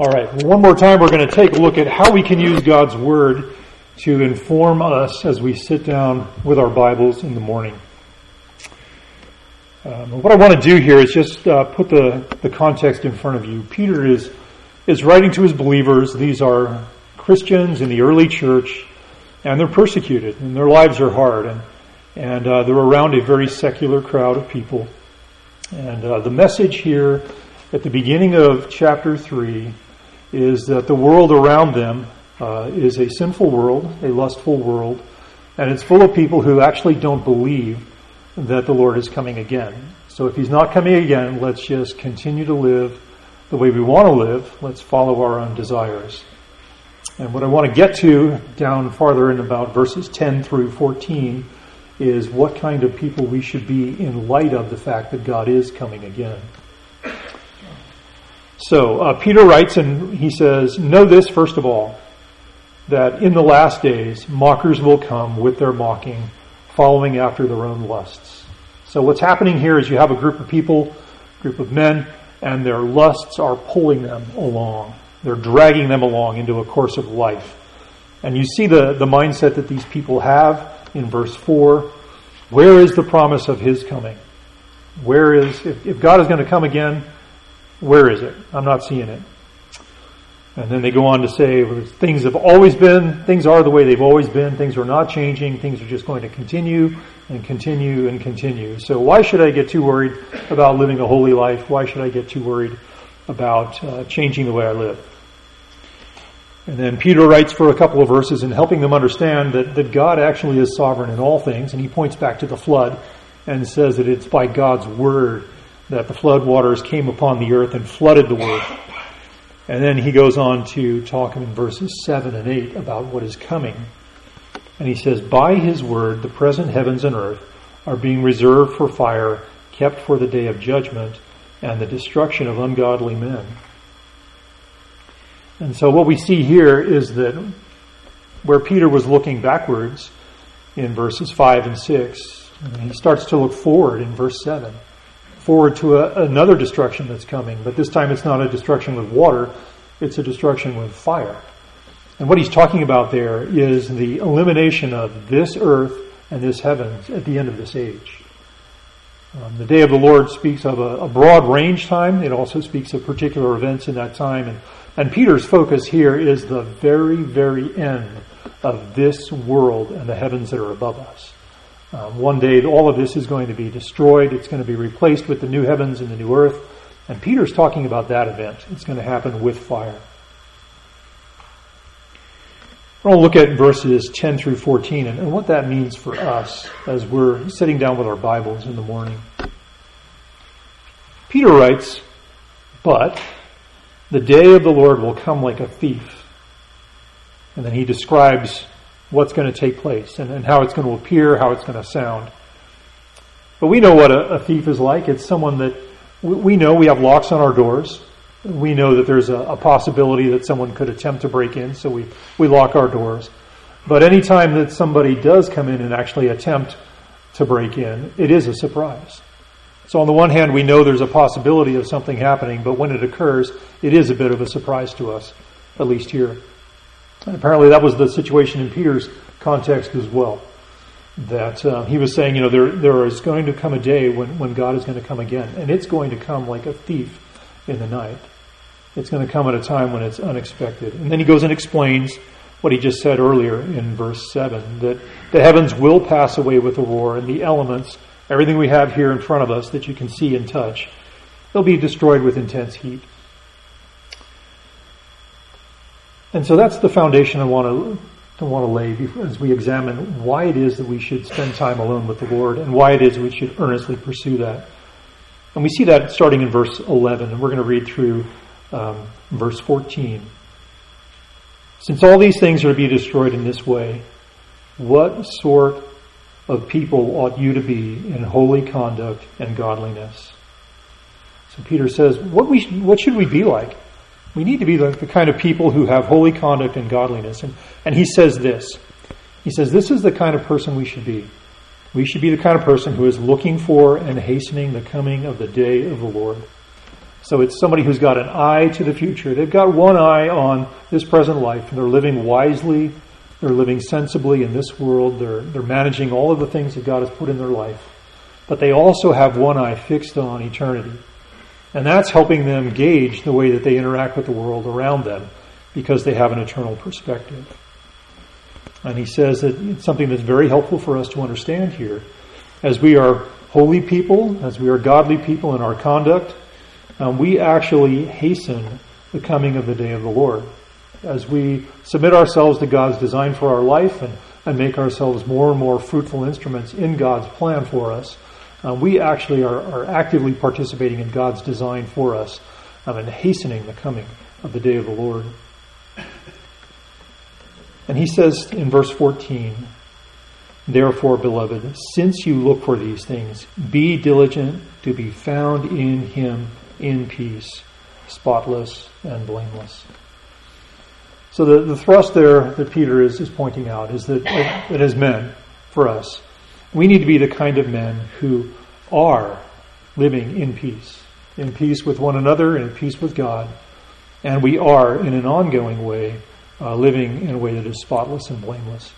All right, one more time, we're going to take a look at how we can use God's Word to inform us as we sit down with our Bibles in the morning. Um, what I want to do here is just uh, put the, the context in front of you. Peter is, is writing to his believers. These are Christians in the early church, and they're persecuted, and their lives are hard, and, and uh, they're around a very secular crowd of people. And uh, the message here at the beginning of chapter 3 is that the world around them uh, is a sinful world, a lustful world, and it's full of people who actually don't believe that the Lord is coming again. So if He's not coming again, let's just continue to live the way we want to live. Let's follow our own desires. And what I want to get to down farther in about verses 10 through 14 is what kind of people we should be in light of the fact that God is coming again. So uh, Peter writes and he says, Know this first of all, that in the last days mockers will come with their mocking, following after their own lusts. So what's happening here is you have a group of people, group of men, and their lusts are pulling them along. They're dragging them along into a course of life. And you see the, the mindset that these people have in verse 4. Where is the promise of his coming? Where is, if, if God is going to come again, where is it? I'm not seeing it. And then they go on to say things have always been, things are the way they've always been, things are not changing, things are just going to continue and continue and continue. So why should I get too worried about living a holy life? Why should I get too worried about uh, changing the way I live? And then Peter writes for a couple of verses in helping them understand that, that God actually is sovereign in all things, and he points back to the flood and says that it's by God's word that the flood waters came upon the earth and flooded the world. And then he goes on to talk in verses 7 and 8 about what is coming. And he says, By his word, the present heavens and earth are being reserved for fire, kept for the day of judgment and the destruction of ungodly men. And so what we see here is that where Peter was looking backwards in verses 5 and 6, he starts to look forward in verse 7 forward to a, another destruction that's coming, but this time it's not a destruction with water, it's a destruction with fire. And what he's talking about there is the elimination of this earth and this heavens at the end of this age. Um, the day of the Lord speaks of a, a, broad range time. It also speaks of particular events in that time. And, and Peter's focus here is the very, very end of this world and the heavens that are above us. Um, one day, all of this is going to be destroyed. It's going to be replaced with the new heavens and the new earth. And Peter's talking about that event. It's going to happen with fire. I want to look at verses 10 through 14 and, and what that means for us as we're sitting down with our Bibles in the morning. Peter writes, But the day of the Lord will come like a thief. And then he describes what's going to take place and, and how it's going to appear, how it's going to sound. But we know what a, a thief is like. It's someone that we, we, know we have locks on our doors. We know that there's a, a, possibility that someone could attempt to break in, so we, we lock our doors. But anytime that somebody does come in and actually attempt to break in, it is a surprise. So on the one hand, we know there's a possibility of something happening, but when it occurs, it is a bit of a surprise to us, at least here. And apparently that was the situation in Peter's context as well. That uh, he was saying, you know, there, there is going to come a day when, when God is going to come again, and it's going to come like a thief in the night. It's going to come at a time when it's unexpected. And then he goes and explains what he just said earlier in verse 7 that the heavens will pass away with a roar, and the elements, everything we have here in front of us that you can see and touch, they'll be destroyed with intense heat. And so that's the foundation I want to, to want to lay as we examine why it is that we should spend time alone with the Lord and why it is we should earnestly pursue that. And we see that starting in verse 11, and we're going to read through um, verse 14. Since all these things are to be destroyed in this way, what sort of people ought you to be in holy conduct and godliness? So Peter says, what, we, what should we be like? We need to be the, the kind of people who have holy conduct and godliness. And, and he says this. He says, This is the kind of person we should be. We should be the kind of person who is looking for and hastening the coming of the day of the Lord. So it's somebody who's got an eye to the future. They've got one eye on this present life, and they're living wisely, they're living sensibly in this world, they're, they're managing all of the things that God has put in their life. But they also have one eye fixed on eternity. And that's helping them gauge the way that they interact with the world around them because they have an eternal perspective. And he says that it's something that's very helpful for us to understand here. As we are holy people, as we are godly people in our conduct, um, we actually hasten the coming of the day of the Lord. As we submit ourselves to God's design for our life and, and make ourselves more and more fruitful instruments in God's plan for us, uh, we actually are, are, actively participating in God's design for us um, and hastening the coming of the day of the Lord. And he says in verse 14, Therefore, beloved, since you look for these things, be diligent to be found in him in peace, spotless and blameless. So the, the thrust there that Peter is, is pointing out is that, that as men, for us, we need to be the kind of men who are living in peace, in peace with one another in peace with God. And we are, in an ongoing way, uh, living in a way that is spotless and blameless.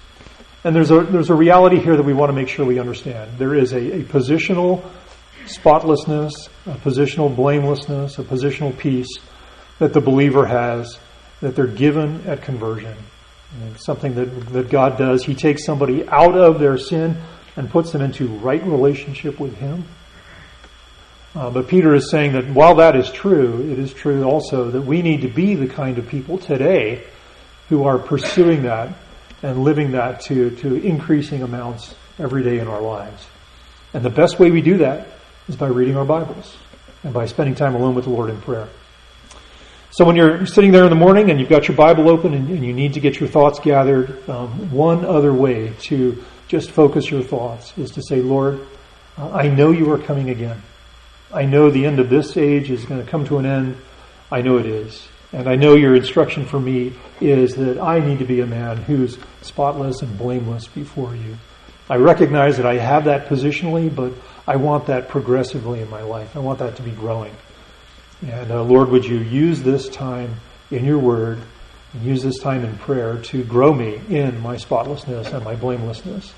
And there's a, there's a reality here that we want to make sure we understand. There is a, a positional spotlessness, a positional blamelessness, a positional peace that the believer has, that they're given at conversion. And it's something that, that God does. He takes somebody out of their sin and puts them into right relationship with Him. Uh, but Peter is saying that while that is true, it is true also that we need to be the kind of people today who are pursuing that and living that to, to increasing amounts every day in our lives. And the best way we do that is by reading our Bibles and by spending time alone with the Lord in prayer. So when you're sitting there in the morning and you've got your Bible open and, and you need to get your thoughts gathered, um, one other way to just focus your thoughts is to say, Lord, I know you are coming again. I know the end of this age is going to come to an end. I know it is. And I know your instruction for me is that I need to be a man who's spotless and blameless before you. I recognize that I have that positionally, but I want that progressively in my life. I want that to be growing. And uh, Lord, would you use this time in your word and use this time in prayer to grow me in my spotlessness and my blamelessness.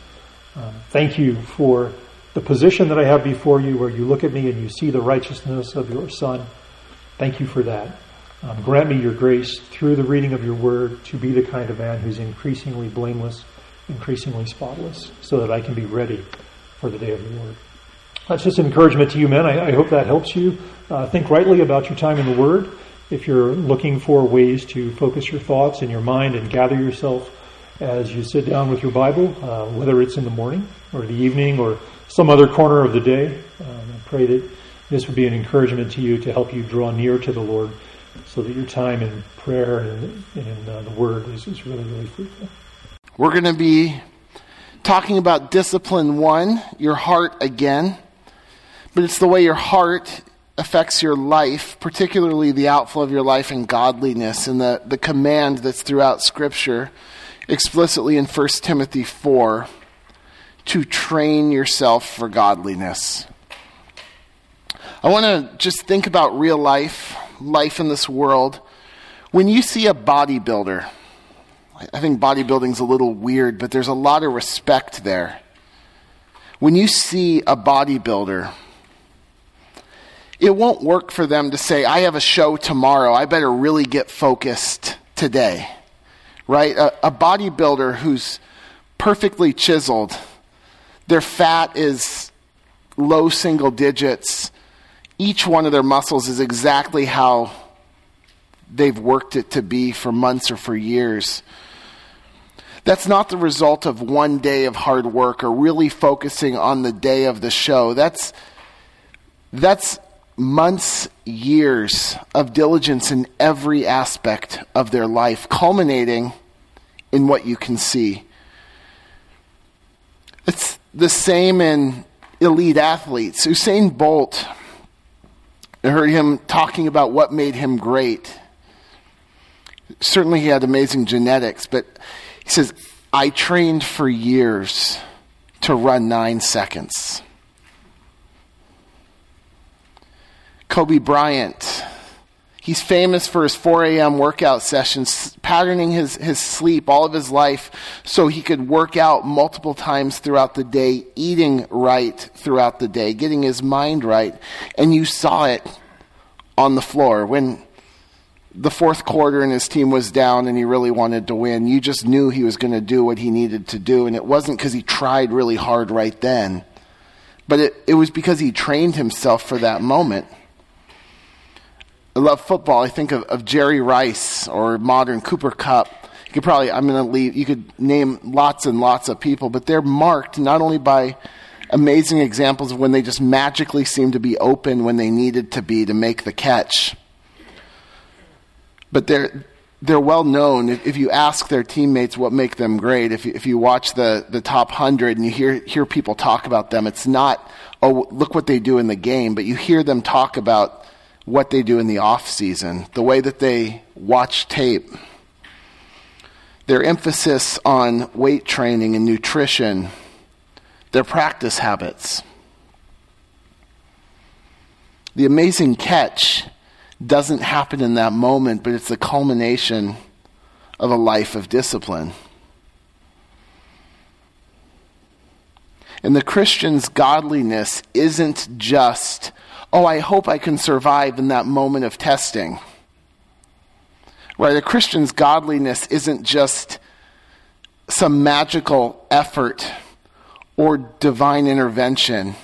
Um, thank you for the position that I have before you where you look at me and you see the righteousness of your Son. Thank you for that. Um, grant me your grace through the reading of your word to be the kind of man who's increasingly blameless, increasingly spotless, so that I can be ready for the day of the Lord. That's just encouragement to you, men. I, I hope that helps you uh, think rightly about your time in the Word if you're looking for ways to focus your thoughts and your mind and gather yourself as you sit down with your Bible, uh, whether it's in the morning or the evening or some other corner of the day. Um, I pray that this would be an encouragement to you to help you draw near to the Lord so that your time in prayer and in uh, the Word is, is really, really fruitful. We're going to be talking about discipline one, your heart again, but it's the way your heart affects your life, particularly the outflow of your life in godliness and the, the command that's throughout Scripture, explicitly in 1 Timothy 4, to train yourself for godliness. I want to just think about real life, life in this world. When you see a bodybuilder, I think bodybuilding's a little weird, but there's a lot of respect there. When you see a bodybuilder, it won't work for them to say, I have a show tomorrow. I better really get focused today. Right? A, a bodybuilder who's perfectly chiseled, their fat is low single digits. Each one of their muscles is exactly how they've worked it to be for months or for years. That's not the result of one day of hard work or really focusing on the day of the show. That's, that's months, years of diligence in every aspect of their life, culminating in what you can see. It's the same in elite athletes. Usain Bolt, I heard him talking about what made him great. Certainly, he had amazing genetics, but he says, I trained for years to run nine seconds. Kobe Bryant He's famous for his 4 a.m. workout sessions, patterning his, his sleep all of his life so he could work out multiple times throughout the day, eating right throughout the day, getting his mind right. And you saw it on the floor when the fourth quarter and his team was down and he really wanted to win. You just knew he was going to do what he needed to do. And it wasn't because he tried really hard right then, but it, it was because he trained himself for that moment. I love football. I think of, of Jerry Rice or modern Cooper Kupp. You could probably, I'm going to leave, you could name lots and lots of people, but they're marked not only by amazing examples of when they just magically seemed to be open when they needed to be to make the catch, but they're, they're well known. If, you ask their teammates what make them great, if you, if you watch the, the top 100 and you hear, hear people talk about them, it's not, oh, look what they do in the game, but you hear them talk about what they do in the off season, the way that they watch tape, their emphasis on weight training and nutrition, their practice habits. The amazing catch doesn't happen in that moment, but it's the culmination of a life of discipline. And the Christian's godliness isn't just oh, I hope I can survive in that moment of testing. Right? A Christian's godliness isn't just some magical effort or divine intervention,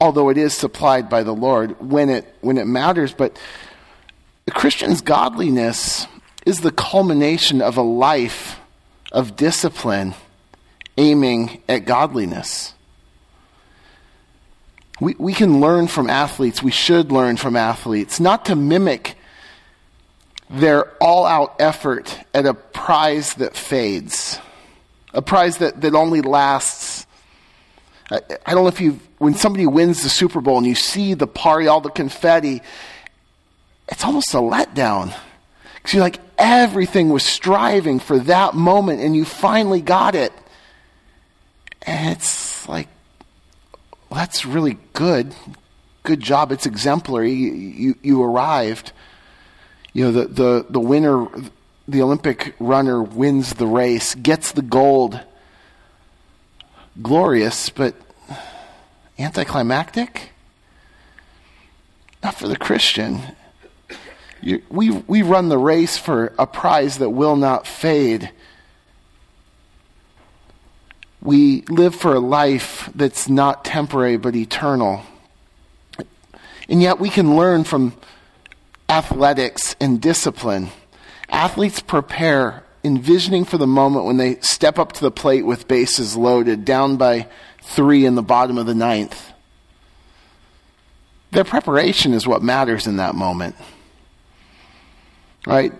although it is supplied by the Lord when it, when it matters. But a Christian's godliness is the culmination of a life of discipline aiming at godliness. We, we can learn from athletes. We should learn from athletes, not to mimic their all out effort at a prize that fades, a prize that, that only lasts. I, I don't know if you, when somebody wins the Super Bowl and you see the party, all the confetti, it's almost a letdown. Because you're like, everything was striving for that moment and you finally got it. And it's like, that's really good. Good job. It's exemplary. You, you, you arrived. You know, the, the, the winner, the Olympic runner wins the race, gets the gold. Glorious, but anticlimactic? Not for the Christian. You, we, we run the race for a prize that will not fade we live for a life that's not temporary but eternal. And yet we can learn from athletics and discipline. Athletes prepare, envisioning for the moment when they step up to the plate with bases loaded, down by three in the bottom of the ninth. Their preparation is what matters in that moment. Right?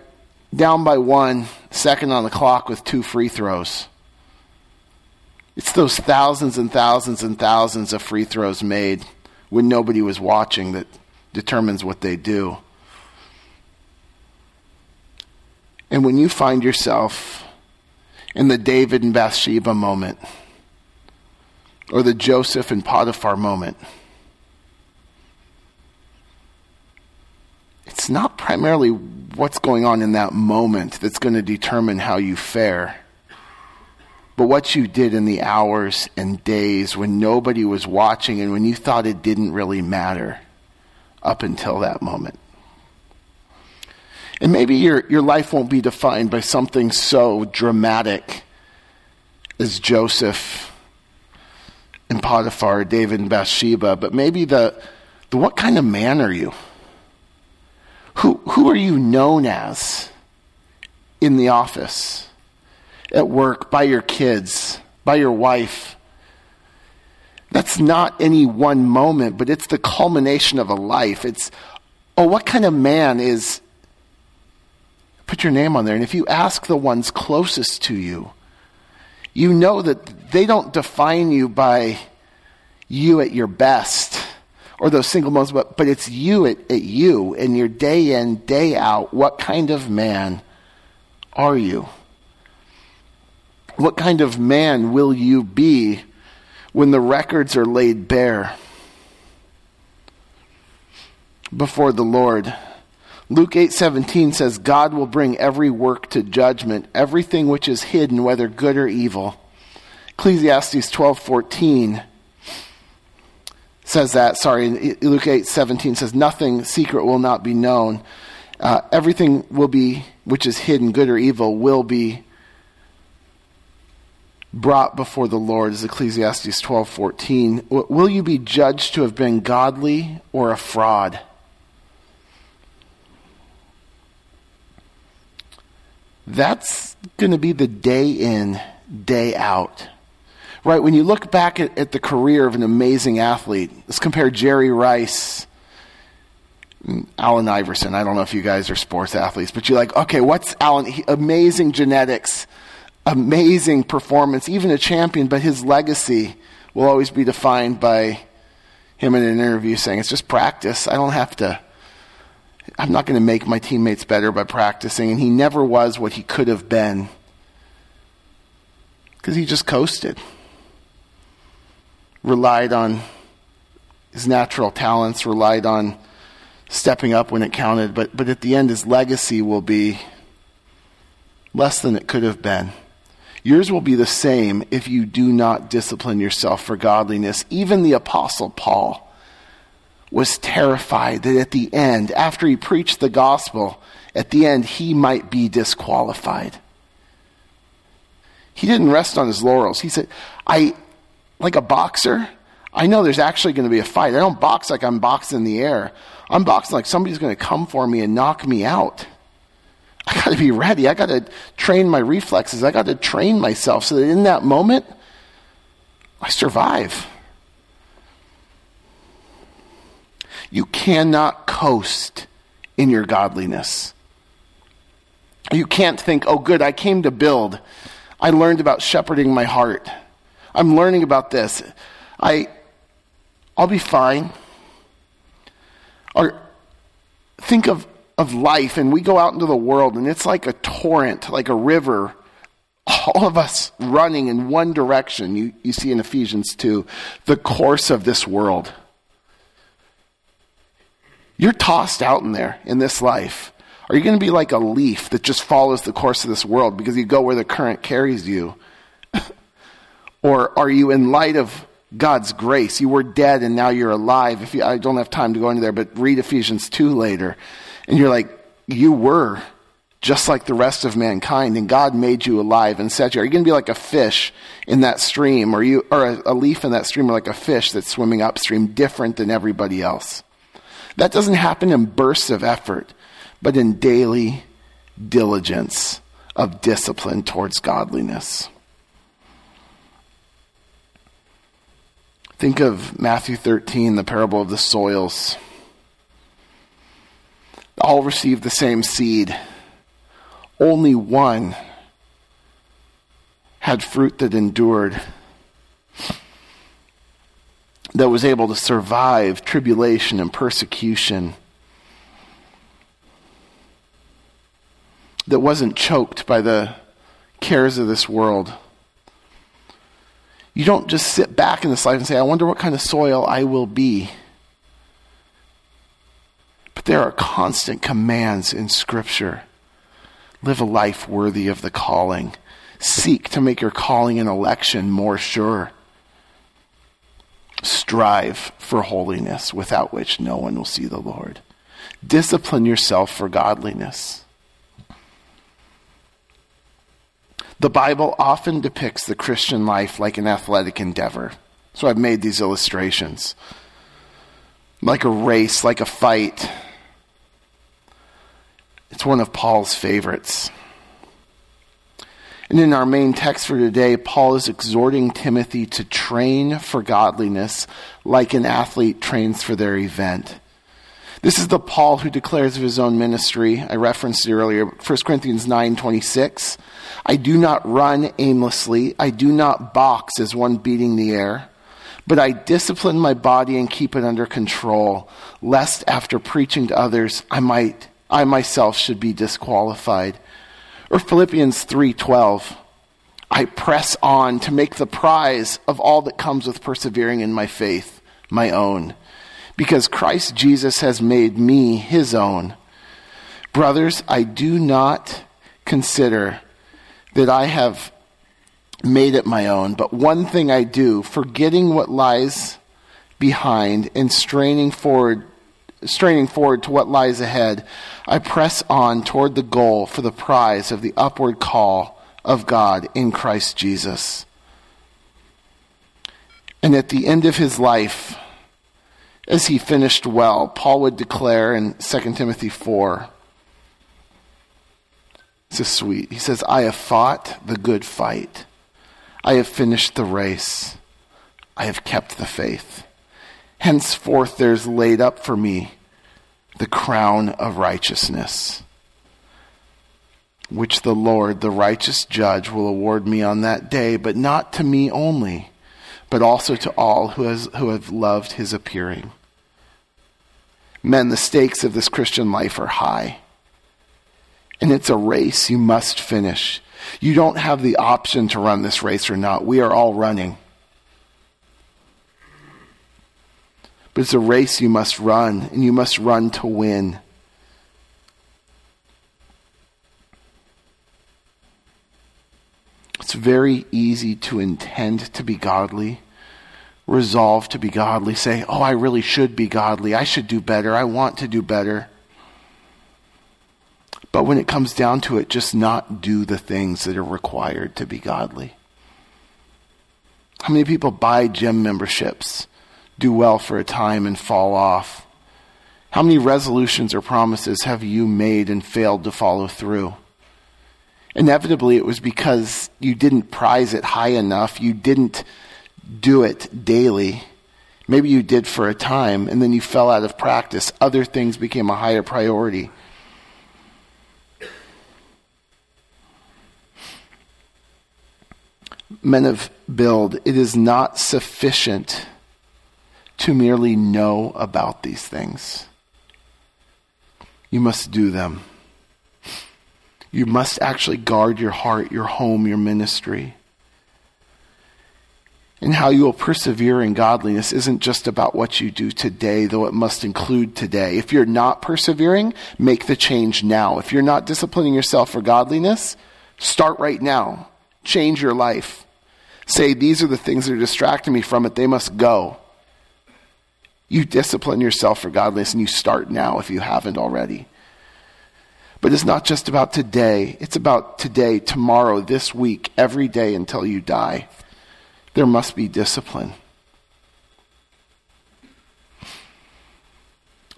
Down by one, second on the clock with two free throws. It's those thousands and thousands and thousands of free throws made when nobody was watching that determines what they do. And when you find yourself in the David and Bathsheba moment, or the Joseph and Potiphar moment, it's not primarily what's going on in that moment that's going to determine how you fare but what you did in the hours and days when nobody was watching and when you thought it didn't really matter up until that moment. And maybe your, your life won't be defined by something so dramatic as Joseph and Potiphar, David and Bathsheba, but maybe the, the what kind of man are you? Who, who are you known as in the office? At work, by your kids, by your wife. That's not any one moment, but it's the culmination of a life. It's, oh, what kind of man is. Put your name on there. And if you ask the ones closest to you, you know that they don't define you by you at your best or those single moments, but, but it's you at, at you and your day in, day out. What kind of man are you? What kind of man will you be when the records are laid bare before the Lord? Luke 8:17 says God will bring every work to judgment, everything which is hidden whether good or evil. Ecclesiastes 12:14 says that, sorry, Luke 8:17 says nothing secret will not be known. Uh, everything will be which is hidden, good or evil, will be brought before the Lord, is Ecclesiastes 12:14. Will you be judged to have been godly or a fraud? That's going to be the day in, day out. Right? When you look back at, at the career of an amazing athlete, let's compare Jerry Rice Allen Iverson. I don't know if you guys are sports athletes, but you're like, okay, what's Allen? He, amazing genetics, amazing performance, even a champion, but his legacy will always be defined by him in an interview saying, it's just practice. I don't have to, I'm not going to make my teammates better by practicing. And he never was what he could have been because he just coasted, relied on his natural talents, relied on stepping up when it counted, but, but at the end, his legacy will be less than it could have been. Yours will be the same if you do not discipline yourself for godliness. Even the Apostle Paul was terrified that at the end, after he preached the gospel, at the end, he might be disqualified. He didn't rest on his laurels. He said, I, like a boxer, I know there's actually going to be a fight. I don't box like I'm boxing in the air. I'm boxing like somebody's going to come for me and knock me out. I got to be ready. I got to train my reflexes. I got to train myself so that in that moment, I survive. You cannot coast in your godliness. You can't think, oh, good, I came to build. I learned about shepherding my heart. I'm learning about this. I, I'll be fine. Or think of, of life, and we go out into the world, and it's like a torrent, like a river, all of us running in one direction. You, you see in Ephesians 2, the course of this world. You're tossed out in there in this life. Are you going to be like a leaf that just follows the course of this world because you go where the current carries you? or are you in light of God's grace. You were dead and now you're alive. If you, I don't have time to go into there, but read Ephesians 2 later. And you're like, you were just like the rest of mankind and God made you alive and set you. Are you going to be like a fish in that stream or you, or a, a leaf in that stream or like a fish that's swimming upstream different than everybody else? That doesn't happen in bursts of effort, but in daily diligence of discipline towards godliness. Think of Matthew 13, the parable of the soils. All received the same seed. Only one had fruit that endured, that was able to survive tribulation and persecution, that wasn't choked by the cares of this world. You don't just sit back in this life and say, I wonder what kind of soil I will be. There are constant commands in Scripture. Live a life worthy of the calling. Seek to make your calling and election more sure. Strive for holiness, without which no one will see the Lord. Discipline yourself for godliness. The Bible often depicts the Christian life like an athletic endeavor. So I've made these illustrations. Like a race, like a fight. It's one of Paul's favorites. And in our main text for today, Paul is exhorting Timothy to train for godliness like an athlete trains for their event. This is the Paul who declares of his own ministry. I referenced it earlier, 1 Corinthians 9:26. I do not run aimlessly, I do not box as one beating the air, but I discipline my body and keep it under control, lest after preaching to others I might I myself should be disqualified. Or Philippians 3:12. I press on to make the prize of all that comes with persevering in my faith my own because Christ Jesus has made me his own. Brothers, I do not consider that I have made it my own, but one thing I do, forgetting what lies behind and straining forward straining forward to what lies ahead, I press on toward the goal for the prize of the upward call of God in Christ Jesus. And at the end of his life, as he finished well, Paul would declare in 2 Timothy 4 this is sweet. He says, I have fought the good fight. I have finished the race. I have kept the faith. Henceforth there's laid up for me the crown of righteousness, which the Lord, the righteous judge, will award me on that day, but not to me only, but also to all who, has, who have loved his appearing. Men, the stakes of this Christian life are high. And it's a race you must finish. You don't have the option to run this race or not. We are all running. But it's a race you must run, and you must run to win. It's very easy to intend to be godly, resolve to be godly, say, Oh, I really should be godly. I should do better. I want to do better. But when it comes down to it, just not do the things that are required to be godly. How many people buy gym memberships, do well for a time, and fall off? How many resolutions or promises have you made and failed to follow through? Inevitably, it was because you didn't prize it high enough. You didn't do it daily. Maybe you did for a time, and then you fell out of practice. Other things became a higher priority. men of build, it is not sufficient to merely know about these things. You must do them. You must actually guard your heart, your home, your ministry. And how you will persevere in godliness isn't just about what you do today, though it must include today. If you're not persevering, make the change now. If you're not disciplining yourself for godliness, start right now change your life. Say, these are the things that are distracting me from it. They must go. You discipline yourself for godliness and you start now if you haven't already. But it's not just about today. It's about today, tomorrow, this week, every day until you die. There must be discipline.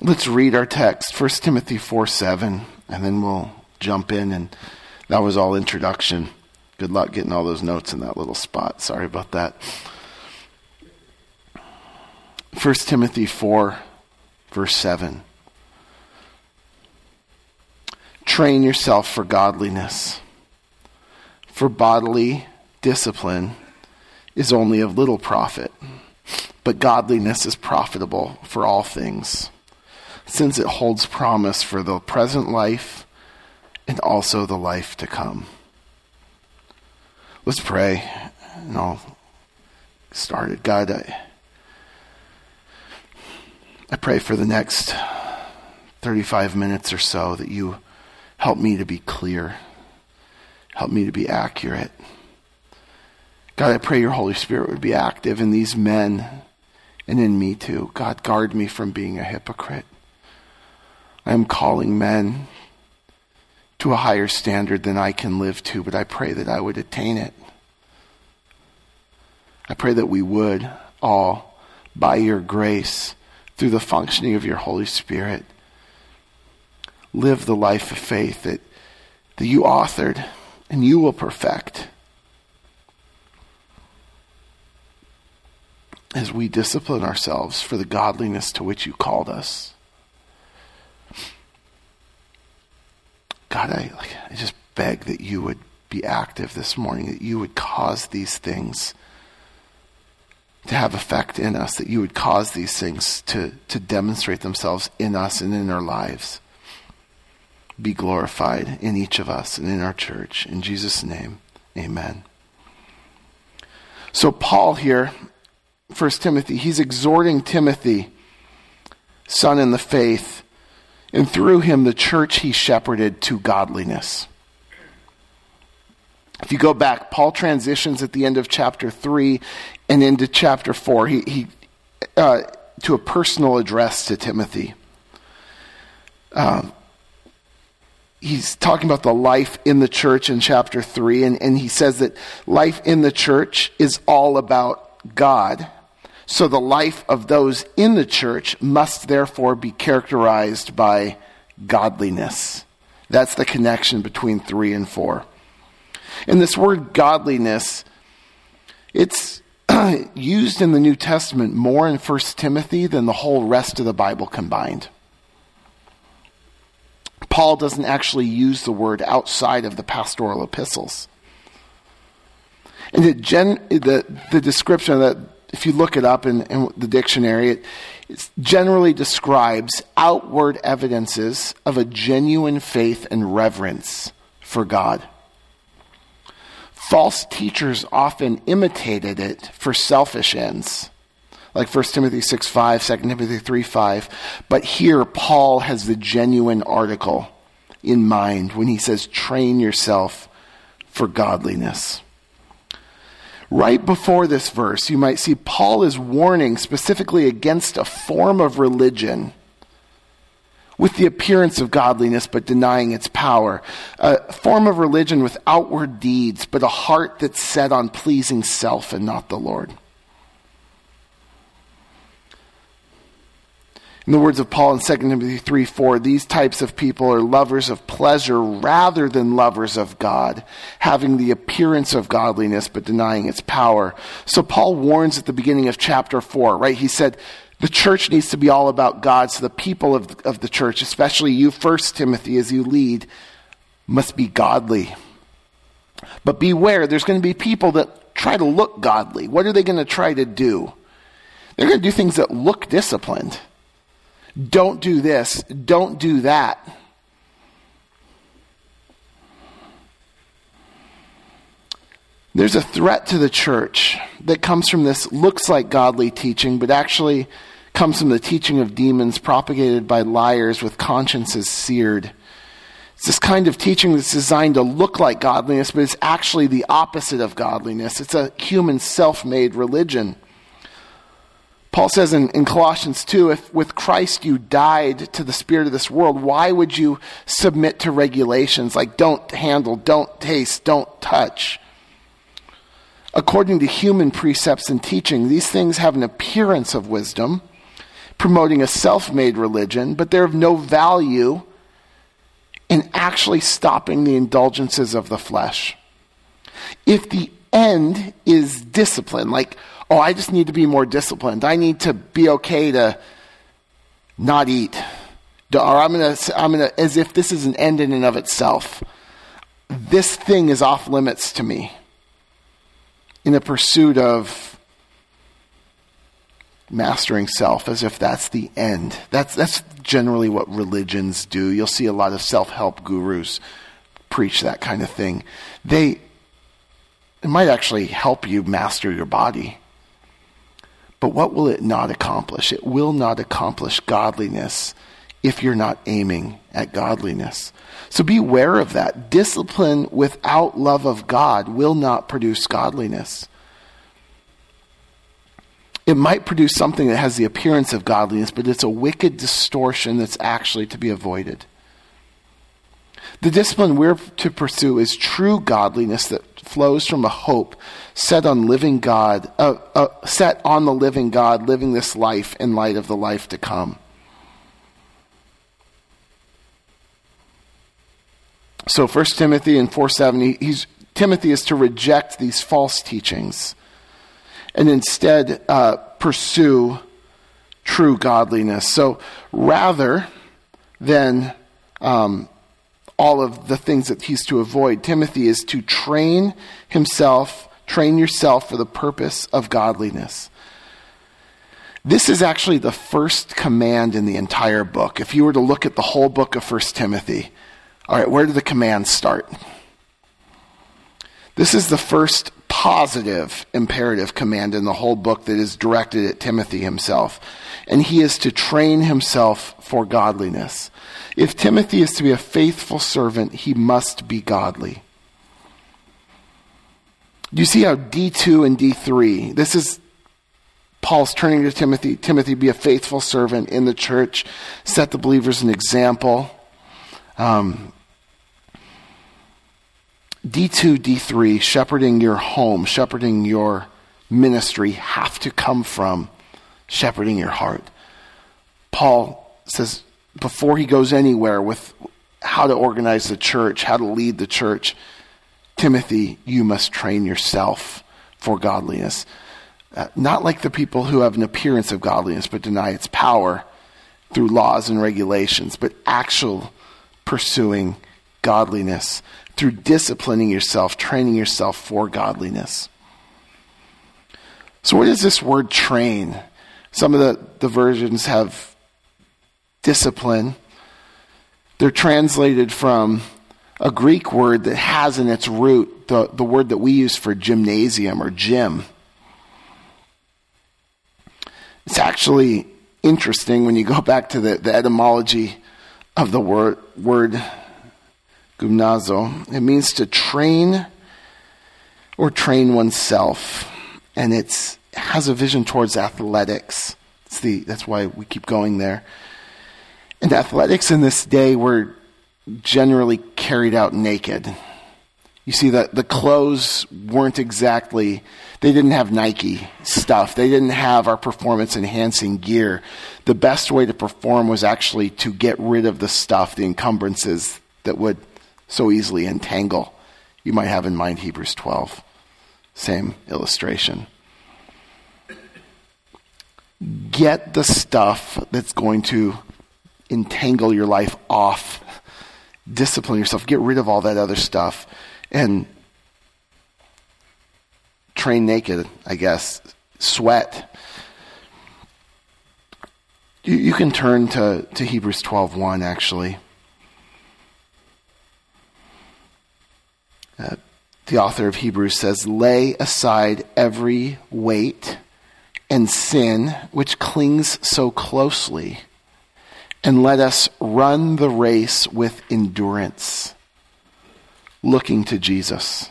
Let's read our text, 1 Timothy 4 7, and then we'll jump in. And that was all introduction. Good luck getting all those notes in that little spot. Sorry about that. 1 Timothy 4, verse 7. Train yourself for godliness, for bodily discipline is only of little profit, but godliness is profitable for all things, since it holds promise for the present life and also the life to come. Let's pray. And I'll start it. God, I, I pray for the next 35 minutes or so that you help me to be clear, help me to be accurate. God, I pray your Holy Spirit would be active in these men and in me too. God, guard me from being a hypocrite. I am calling men to a higher standard than I can live to, but I pray that I would attain it. I pray that we would all, by your grace, through the functioning of your Holy Spirit, live the life of faith that, that you authored and you will perfect. As we discipline ourselves for the godliness to which you called us. God, I, like, I just beg that you would be active this morning, that you would cause these things to have effect in us, that you would cause these things to, to demonstrate themselves in us and in our lives. Be glorified in each of us and in our church. In Jesus' name, amen. So, Paul here, First Timothy, he's exhorting Timothy, son in the faith, And through him, the church he shepherded to godliness. If you go back, Paul transitions at the end of chapter 3 and into chapter 4 he, he uh, to a personal address to Timothy. Um, he's talking about the life in the church in chapter 3, and, and he says that life in the church is all about God. So the life of those in the church must therefore be characterized by godliness. That's the connection between 3 and 4. And this word godliness, it's used in the New Testament more in 1 Timothy than the whole rest of the Bible combined. Paul doesn't actually use the word outside of the pastoral epistles. And it gen, the, the description that, if you look it up in, in the dictionary, it, it generally describes outward evidences of a genuine faith and reverence for God. False teachers often imitated it for selfish ends like 1 Timothy 6 5, 2 Timothy 3 5. But here, Paul has the genuine article in mind when he says, train yourself for godliness. Right before this verse, you might see Paul is warning specifically against a form of religion with the appearance of godliness but denying its power. A form of religion with outward deeds, but a heart that's set on pleasing self and not the Lord. In the words of Paul in 2 Timothy 3 4, these types of people are lovers of pleasure rather than lovers of God, having the appearance of godliness but denying its power. So Paul warns at the beginning of chapter 4, right? He said, the church needs to be all about God, so the people of, of the church, especially you, First Timothy, as you lead, must be godly. But beware, there's going to be people that try to look godly. What are they going to try to do? They're going to do things that look disciplined. Don't do this. Don't do that. There's a threat to the church that comes from this looks like godly teaching, but actually comes from the teaching of demons propagated by liars with consciences seared. It's this kind of teaching that's designed to look like godliness, but it's actually the opposite of godliness. It's a human self made religion. Paul says in, in Colossians 2 if with Christ you died to the spirit of this world, why would you submit to regulations like don't handle, don't taste, don't touch? According to human precepts and teaching, these things have an appearance of wisdom, promoting a self made religion, but they're of no value in actually stopping the indulgences of the flesh. If the end is discipline, like oh, I just need to be more disciplined. I need to be okay to not eat. Or I'm going to, I'm going to, as if this is an end in and of itself. This thing is off limits to me in the pursuit of mastering self as if that's the end. That's, that's generally what religions do. You'll see a lot of self help gurus preach that kind of thing. They, it might actually help you master your body. But what will it not accomplish? It will not accomplish godliness if you're not aiming at godliness. So beware of that. Discipline without love of God will not produce godliness. It might produce something that has the appearance of godliness, but it's a wicked distortion that's actually to be avoided. The discipline we're to pursue is true godliness that flows from a hope set on living God, uh, uh, set on the living God, living this life in light of the life to come. So, First Timothy in 470, he's, Timothy is to reject these false teachings and instead uh, pursue true godliness. So, rather than um, all of the things that he's to avoid. Timothy is to train himself, train yourself for the purpose of godliness. This is actually the first command in the entire book. If you were to look at the whole book of 1 Timothy, all right, where do the commands start? This is the first positive imperative command in the whole book that is directed at Timothy himself. And he is to train himself for godliness. If Timothy is to be a faithful servant, he must be godly. You see how D2 and D3, this is Paul's turning to Timothy. Timothy, be a faithful servant in the church, set the believers an example. Um, D2, D3, shepherding your home, shepherding your ministry, have to come from shepherding your heart. Paul says before he goes anywhere with how to organize the church, how to lead the church, Timothy, you must train yourself for godliness. Uh, not like the people who have an appearance of godliness but deny its power through laws and regulations, but actual pursuing godliness through disciplining yourself, training yourself for godliness. So, what is this word train? Some of the, the versions have discipline. They're translated from a Greek word that has in its root the, the word that we use for gymnasium or gym. It's actually interesting when you go back to the, the etymology of the word, word gymnazo. It means to train or train oneself. And it has a vision towards athletics. The, that's why we keep going there. And athletics in this day were generally carried out naked. You see that the clothes weren't exactly, they didn't have Nike stuff. They didn't have our performance enhancing gear. The best way to perform was actually to get rid of the stuff, the encumbrances that would so easily entangle. You might have in mind Hebrews 12. Same illustration. Get the stuff that's going to entangle your life off. Discipline yourself. Get rid of all that other stuff. And train naked, I guess. Sweat. You, you can turn to, to Hebrews 12.1, actually. The author of Hebrews says, Lay aside every weight and sin which clings so closely, and let us run the race with endurance, looking to Jesus.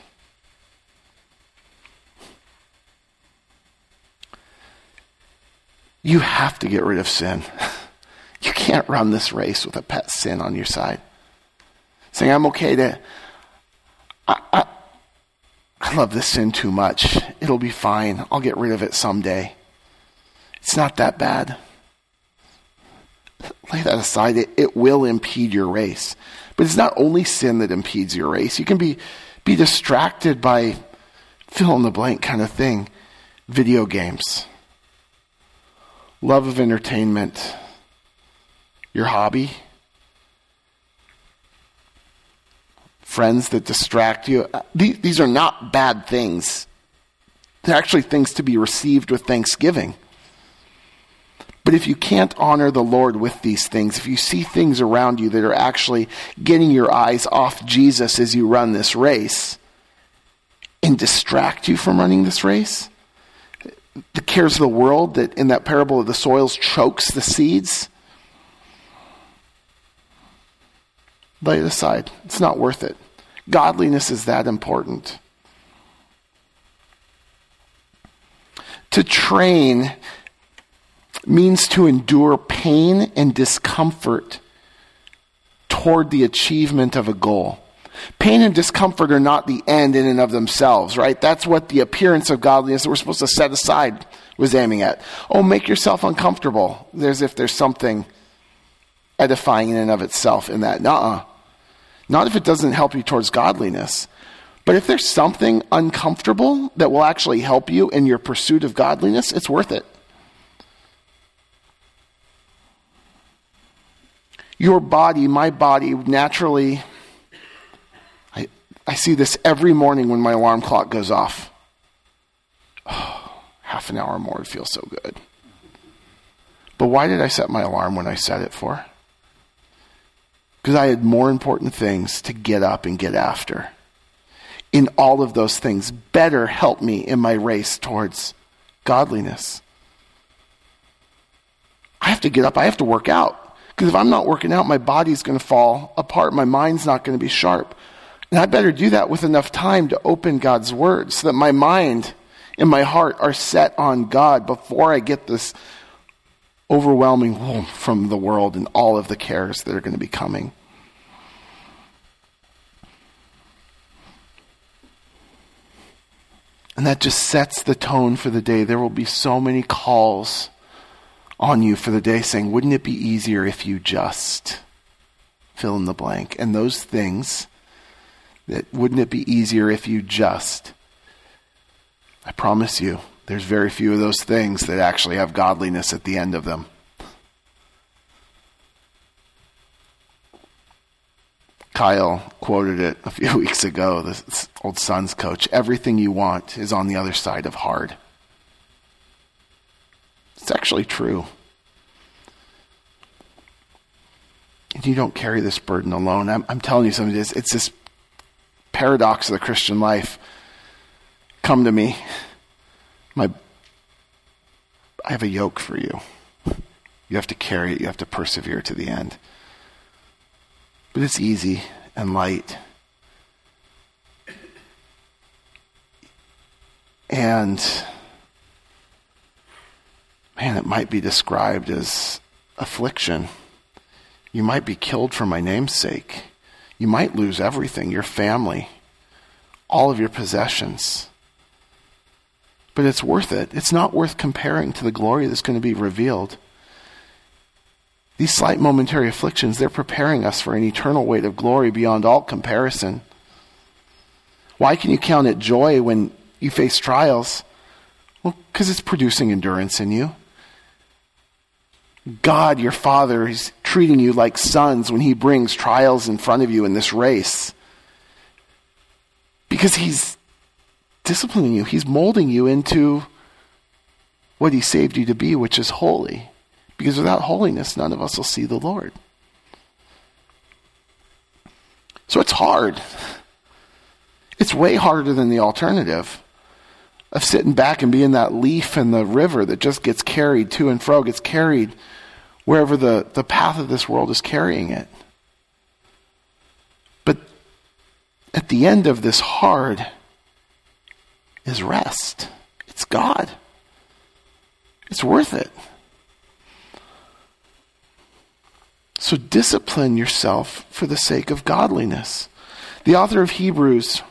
You have to get rid of sin. You can't run this race with a pet sin on your side. Saying, I'm okay to I love this sin too much. It'll be fine. I'll get rid of it someday. It's not that bad. Lay that aside. It, it will impede your race. But it's not only sin that impedes your race. You can be, be distracted by fill in the blank kind of thing. Video games, love of entertainment, your hobby, friends that distract you. Uh, these are not bad things. They're actually things to be received with thanksgiving. But if you can't honor the Lord with these things, if you see things around you that are actually getting your eyes off Jesus as you run this race and distract you from running this race, the cares of the world that in that parable of the soils chokes the seeds, lay it aside. It's not worth it. Godliness is that important. To train means to endure pain and discomfort toward the achievement of a goal. Pain and discomfort are not the end in and of themselves, right? That's what the appearance of godliness that we're supposed to set aside was aiming at. Oh, make yourself uncomfortable. There's if there's something edifying in and of itself in that. Nuh-uh. Not if it doesn't help you towards godliness. But if there's something uncomfortable that will actually help you in your pursuit of godliness, it's worth it. Your body, my body, naturally, I, I see this every morning when my alarm clock goes off. Oh, half an hour more, it feels so good. But why did I set my alarm when I set it for? Because I had more important things to get up and get after. in all of those things better help me in my race towards godliness. I have to get up, I have to work out. Because if I'm not working out, my body's going to fall apart, my mind's not going to be sharp. And I better do that with enough time to open God's Word so that my mind and my heart are set on God before I get this overwhelming from the world and all of the cares that are going to be coming. And that just sets the tone for the day. There will be so many calls on you for the day saying, Wouldn't it be easier if you just fill in the blank? And those things that wouldn't it be easier if you just, I promise you, there's very few of those things that actually have godliness at the end of them. Kyle quoted it a few weeks ago, the old Suns coach. Everything you want is on the other side of hard. It's actually true. And you don't carry this burden alone. I'm, I'm telling you something, it's, it's this paradox of the Christian life. Come to me. My, I have a yoke for you. You have to carry it, you have to persevere to the end. But it's easy and light. And man, it might be described as affliction. You might be killed for my name's sake. You might lose everything your family, all of your possessions. But it's worth it. It's not worth comparing to the glory that's going to be revealed. These slight momentary afflictions, they're preparing us for an eternal weight of glory beyond all comparison. Why can you count it joy when you face trials? Well, because it's producing endurance in you. God, your Father, is treating you like sons when He brings trials in front of you in this race. Because He's disciplining you, He's molding you into what He saved you to be, which is holy. Because without holiness, none of us will see the Lord. So it's hard. It's way harder than the alternative of sitting back and being that leaf in the river that just gets carried to and fro, gets carried wherever the, the path of this world is carrying it. But at the end of this hard is rest. It's God. It's worth it. So discipline yourself for the sake of godliness. The author of Hebrews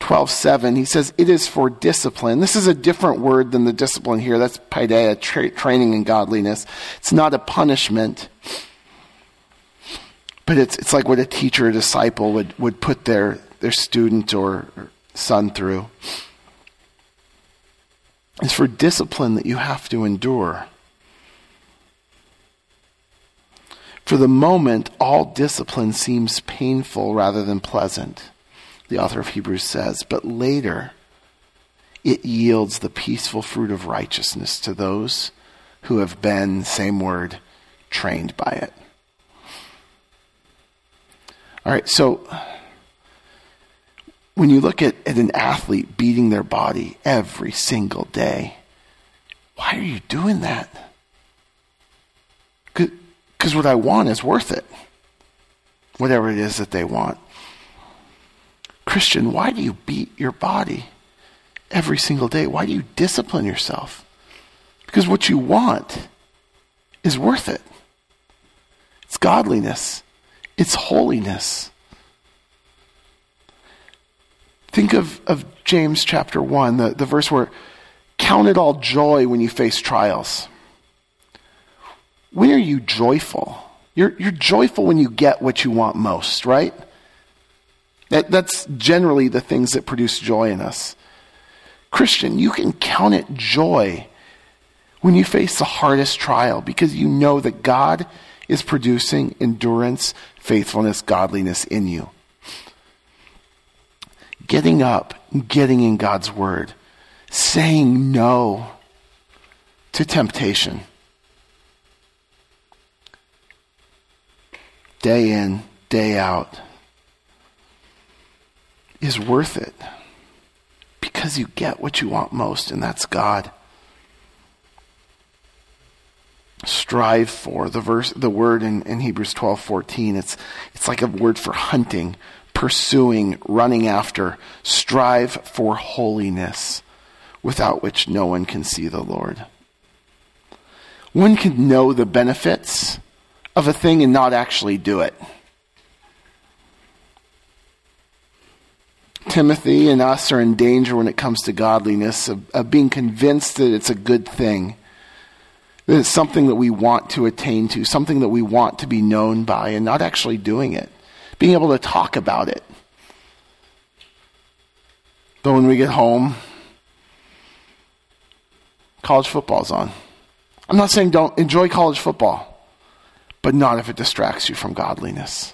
12:7 he says it is for discipline. This is a different word than the discipline here. That's paideia, tra- training in godliness. It's not a punishment. But it's it's like what a teacher or disciple would would put their their student or, or son through. It's for discipline that you have to endure. For the moment, all discipline seems painful rather than pleasant, the author of Hebrews says, but later it yields the peaceful fruit of righteousness to those who have been, same word, trained by it. All right, so when you look at, at an athlete beating their body every single day, why are you doing that? Because what I want is worth it. Whatever it is that they want. Christian, why do you beat your body every single day? Why do you discipline yourself? Because what you want is worth it. It's godliness, it's holiness. Think of, of James chapter 1, the, the verse where count it all joy when you face trials. When are you joyful? You're, you're joyful when you get what you want most, right? That, that's generally the things that produce joy in us. Christian, you can count it joy when you face the hardest trial because you know that God is producing endurance, faithfulness, godliness in you. Getting up, getting in God's word, saying no to temptation day in, day out. is worth it because you get what you want most, and that's God. Strive for the verse, the word in, in Hebrews twelve fourteen. It's it's like a word for hunting, pursuing, running after. Strive for holiness, without which no one can see the Lord. One can know the benefits of a thing and not actually do it. Timothy and us are in danger when it comes to godliness of, of, being convinced that it's a good thing, that it's something that we want to attain to, something that we want to be known by, and not actually doing it, being able to talk about it. But when we get home, college football's on. I'm not saying don't enjoy college football, but not if it distracts you from godliness.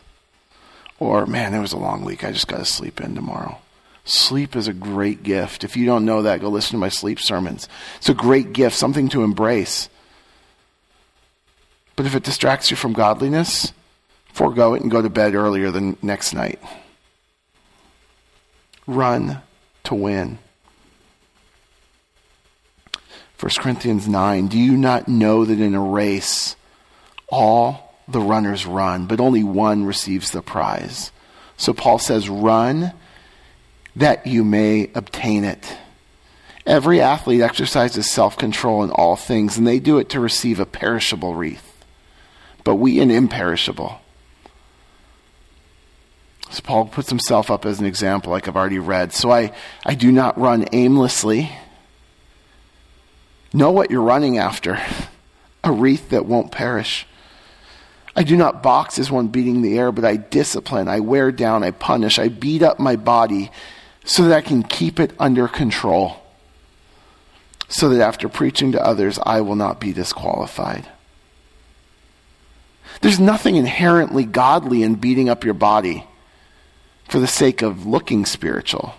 Or, man, it was a long week. I just got to sleep in tomorrow. Sleep is a great gift. If you don't know that, go listen to my sleep sermons. It's a great gift, something to embrace. But if it distracts you from godliness, forego it and go to bed earlier than next night. Run to win. 1 Corinthians 9 Do you not know that in a race all the runners run, but only one receives the prize. So Paul says, Run that you may obtain it. Every athlete exercises self control in all things, and they do it to receive a perishable wreath, but we an imperishable. So Paul puts himself up as an example, like I've already read. So I, I do not run aimlessly. Know what you're running after a wreath that won't perish. I do not box as one beating the air, but I discipline, I wear down, I punish, I beat up my body so that I can keep it under control, so that after preaching to others, I will not be disqualified. There's nothing inherently godly in beating up your body for the sake of looking spiritual.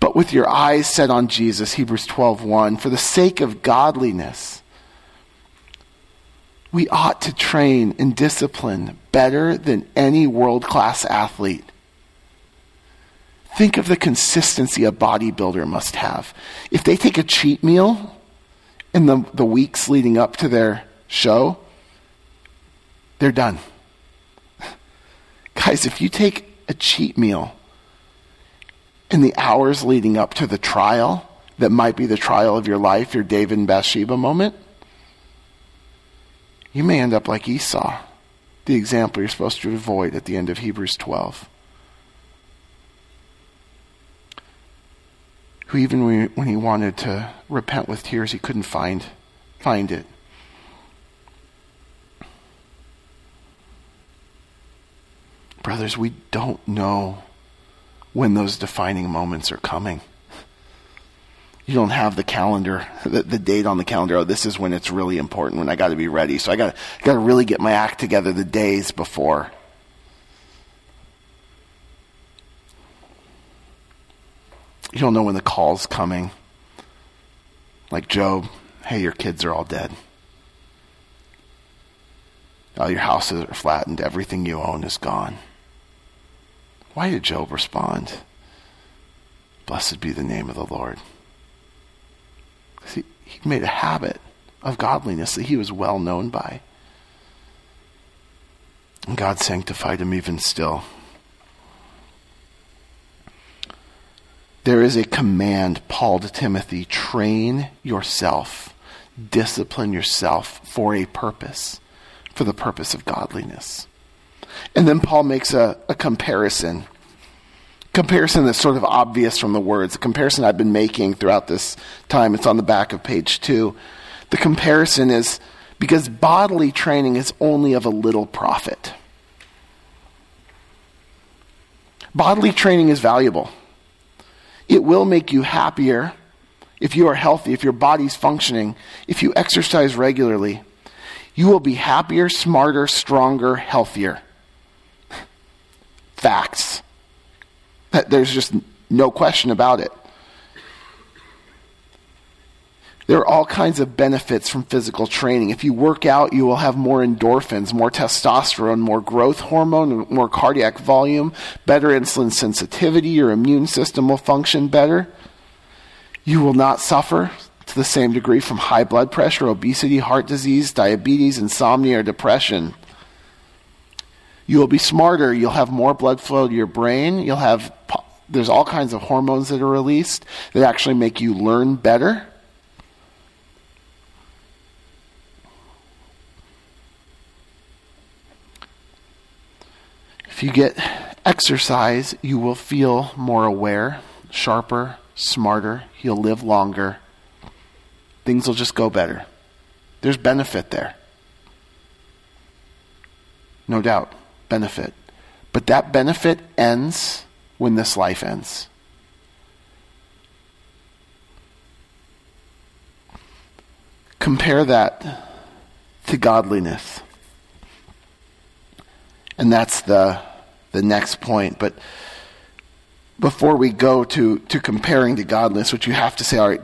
But with your eyes set on Jesus, Hebrews 12:1, for the sake of godliness, we ought to train and discipline better than any world class athlete. Think of the consistency a bodybuilder must have. If they take a cheat meal in the, the weeks leading up to their show, they're done. Guys, if you take a cheat meal in the hours leading up to the trial, that might be the trial of your life, your David and Bathsheba moment, you may end up like Esau, the example you're supposed to avoid at the end of Hebrews 12. Who, even when he wanted to repent with tears, he couldn't find, find it. Brothers, we don't know when those defining moments are coming you don't have the calendar, the, the, date on the calendar. Oh, this is when it's really important, when I got to be ready. So I got got to really get my act together the days before. You don't know when the call's coming. Like Job, hey, your kids are all dead. All your houses are flattened. Everything you own is gone. Why did Job respond? Blessed be the name of the Lord. He, made a habit of godliness that he was well known by. And God sanctified him even still. There is a command, Paul to Timothy train yourself, discipline yourself for a purpose, for the purpose of godliness. And then Paul makes a, a comparison comparison that's sort of obvious from the words, the comparison I've been making throughout this time, it's on the back of page two. The comparison is because bodily training is only of a little profit. Bodily training is valuable. It will make you happier if you are healthy, if your body's functioning, if you exercise regularly. You will be happier, smarter, stronger, healthier. Facts. There's just no question about it. There are all kinds of benefits from physical training. If you work out, you will have more endorphins, more testosterone, more growth hormone, more cardiac volume, better insulin sensitivity. Your immune system will function better. You will not suffer to the same degree from high blood pressure, obesity, heart disease, diabetes, insomnia, or depression. You will be smarter. You'll have more blood flow to your brain. You'll have, there's all kinds of hormones that are released that actually make you learn better. If you get exercise, you will feel more aware, sharper, smarter. You'll live longer. Things will just go better. There's benefit there. No doubt, benefit. But that benefit ends when this life ends. Compare that to godliness. And that's the, the next point. But before we go to, to comparing to godliness, which you have to say, all right,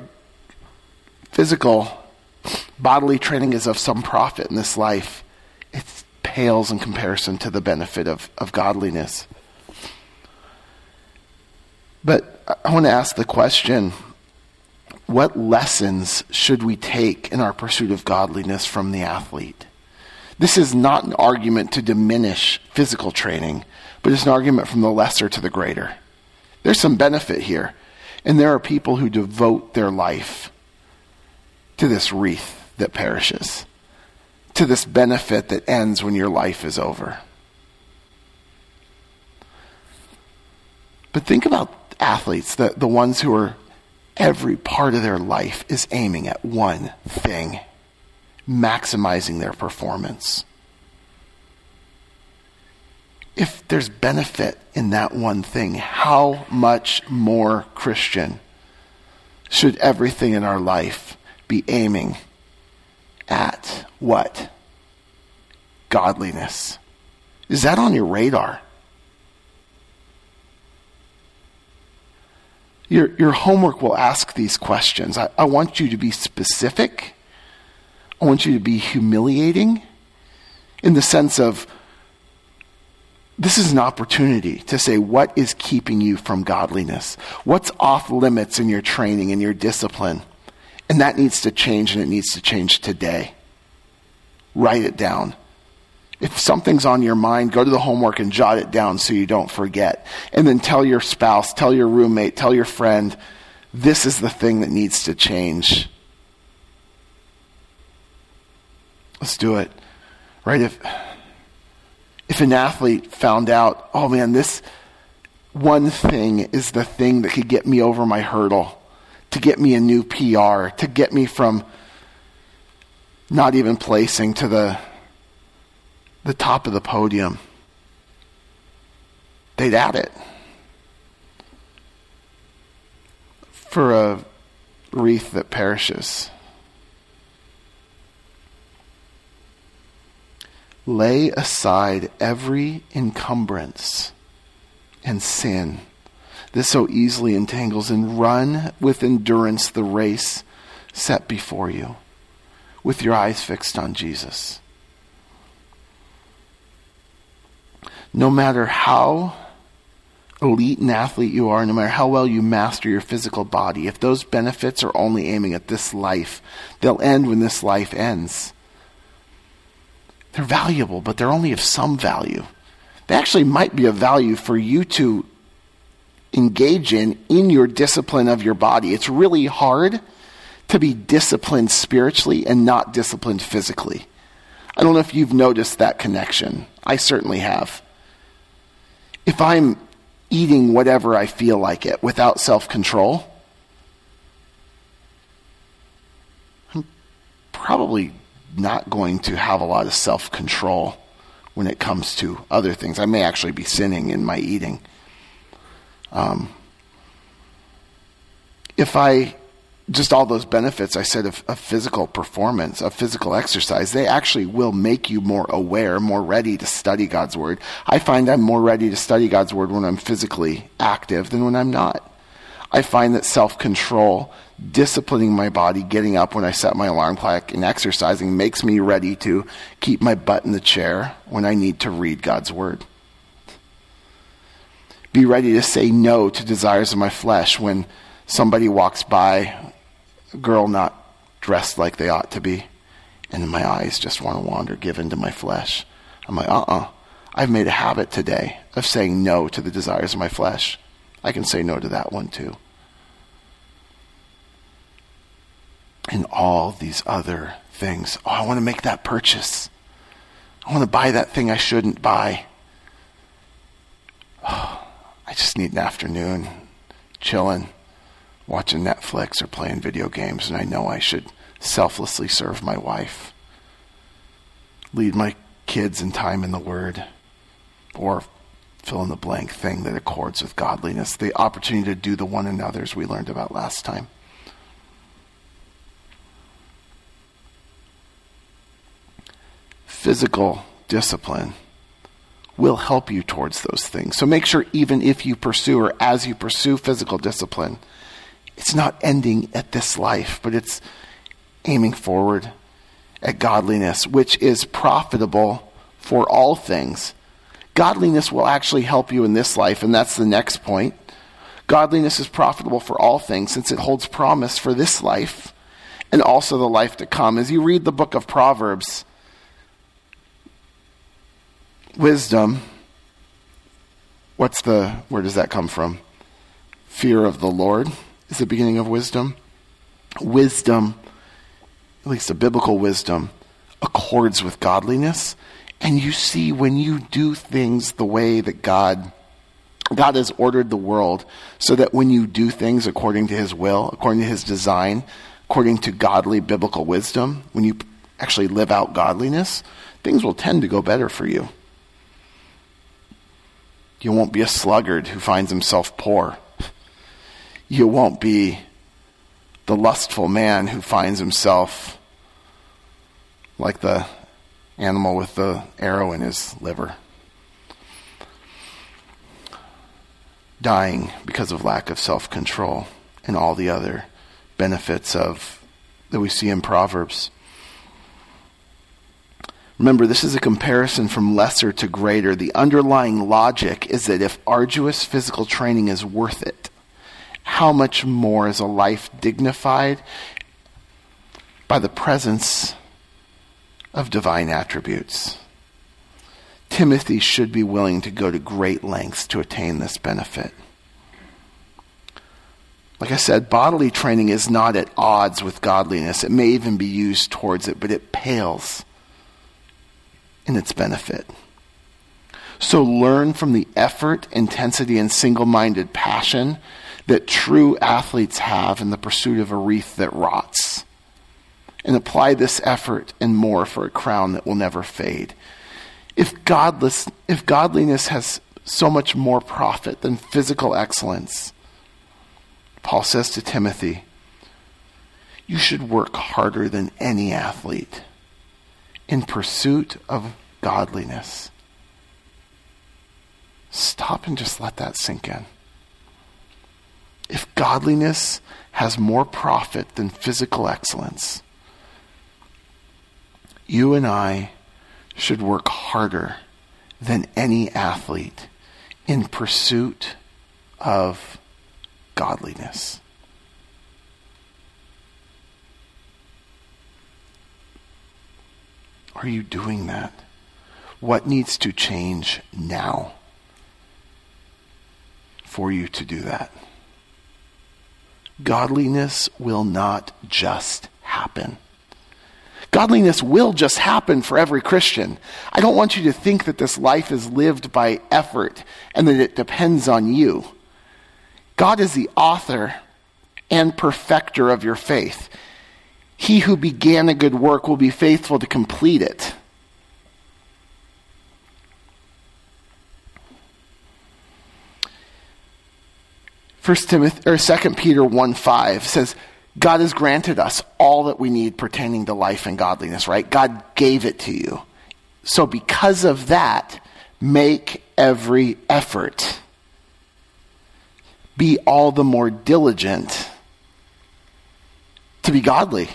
physical, bodily training is of some profit in this life. It pales in comparison to the benefit of, of godliness. But I want to ask the question what lessons should we take in our pursuit of godliness from the athlete? This is not an argument to diminish physical training, but it's an argument from the lesser to the greater. There's some benefit here. And there are people who devote their life to this wreath that perishes, to this benefit that ends when your life is over. But think about athletes, the, the ones who are every part of their life is aiming at one thing maximizing their performance. If there's benefit in that one thing, how much more Christian should everything in our life be aiming what? Godliness. Is that on your radar? Your, your homework will ask these questions. I, I want you to be specific I want you to be humiliating in the sense of this is an opportunity to say what is keeping you from godliness? What's off limits in your training and your discipline? And that needs to change and it needs to change today. Write it down. If something's on your mind, go to the homework and jot it down so you don't forget. And then tell your spouse, tell your roommate, tell your friend, this is the thing that needs to change. Let's do it. Right? If if an athlete found out, oh man, this one thing is the thing that could get me over my hurdle, to get me a new PR, to get me from not even placing to the the top of the podium. They'd add it. For a wreath that perishes. Lay aside every encumbrance and sin that so easily entangles, and run with endurance the race set before you, with your eyes fixed on Jesus. No matter how elite an athlete you are, no matter how well you master your physical body, if those benefits are only aiming at this life, they'll end when this life ends. They're valuable, but they're only of some value. They actually might be of value for you to engage in in your discipline of your body. It's really hard to be disciplined spiritually and not disciplined physically. I don't know if you've noticed that connection. I certainly have. If I'm eating whatever I feel like it without self control, I'm probably not going to have a lot of self control when it comes to other things. I may actually be sinning in my eating. Um, if I just all those benefits I said of, of, physical performance, of physical exercise, they actually will make you more aware, more ready to study God's Word. I find I'm more ready to study God's Word when I'm physically active than when I'm not. I find that self control, disciplining my body, getting up when I set my alarm clock, and exercising makes me ready to keep my butt in the chair when I need to read God's Word. Be ready to say no to desires of my flesh when somebody walks by, girl not dressed like they ought to be, and my eyes just want to wander, give in to my flesh. I'm like, uh uh-uh. uh. i have made a habit today of saying no to the desires of my flesh. I can say no to that one too. And all these other things. Oh, I want to make that purchase. I want to buy that thing I shouldn't buy. Oh, I just need an afternoon chilling, watching Netflix or playing video games, and I know I should selflessly serve my wife, lead my kids in time in the Word, or fill in the blank thing that accords with godliness, the opportunity to do the one another's we learned about last time. Physical discipline will help you towards those things. So make sure, even if you pursue or as you pursue physical discipline, it's not ending at this life, but it's aiming forward at godliness, which is profitable for all things Godliness will actually help you in this life, and that's the next point. Godliness is profitable for all things since it holds promise for this life and also the life to come. As you read the book of Proverbs, wisdom, what's the, where does that come from? Fear of the Lord is the beginning of wisdom. Wisdom, at least a biblical wisdom, accords with godliness. And you see, when you do things the way that God, God has ordered the world, so that when you do things according to His will, according to His design, according to godly biblical wisdom, when you actually live out godliness, things will tend to go better for you. You won't be a sluggard who finds himself poor. You won't be the lustful man who finds himself like the animal with the arrow in his liver. Dying because of lack of self control and all the other benefits of that we see in Proverbs. Remember, this is a comparison from lesser to greater. The underlying logic is that if arduous physical training is worth it, how much more is a life dignified by the presence of divine attributes. Timothy should be willing to go to great lengths to attain this benefit. Like I said, bodily training is not at odds with godliness. It may even be used towards it, but it pales in its benefit. So learn from the effort, intensity, and single minded passion that true athletes have in the pursuit of a wreath that rots and apply this effort and more for a crown that will never fade. If, godless, if godliness has so much more profit than physical excellence, Paul says to Timothy, you should work harder than any athlete in pursuit of godliness. Stop and just let that sink in. If godliness has more profit than physical excellence, you and I should work harder than any athlete in pursuit of godliness. Are you doing that? What needs to change now for you to do that? Godliness will not just happen. Godliness will just happen for every Christian. I don't want you to think that this life is lived by effort and that it depends on you. God is the author and perfecter of your faith. He who began a good work will be faithful to complete it. First Timothy or Second Peter 1 5 says, God has granted us all that we need pertaining to life and godliness, right? God gave it to you. So, because of that, make every effort. be all the more diligent to be godly.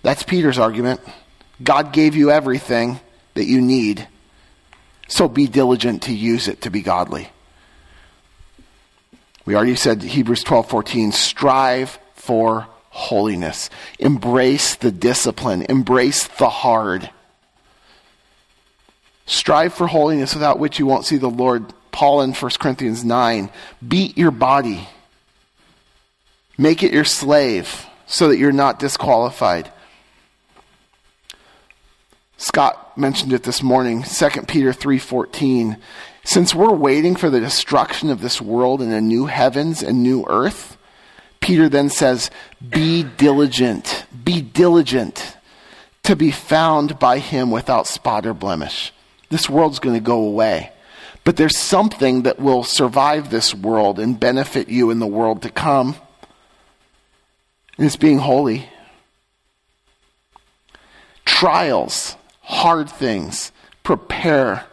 That's Peter's argument. God gave you everything that you need, so be diligent to use it to be godly. We already said Hebrews 12:14, strive for holiness. Embrace the discipline, embrace the hard. Strive for holiness without which you won't see the Lord. Paul in 1 Corinthians 9, beat your body. Make it your slave so that you're not disqualified. Scott mentioned it this morning, 2 Peter 3:14. Since we're waiting for the destruction of this world and a new heavens and new earth, Peter then says, "Be diligent, be diligent to be found by him without spot or blemish." This world's going to go away. But there's something that will survive this world and benefit you in the world to come. And it's being holy. Trials, hard things, prepare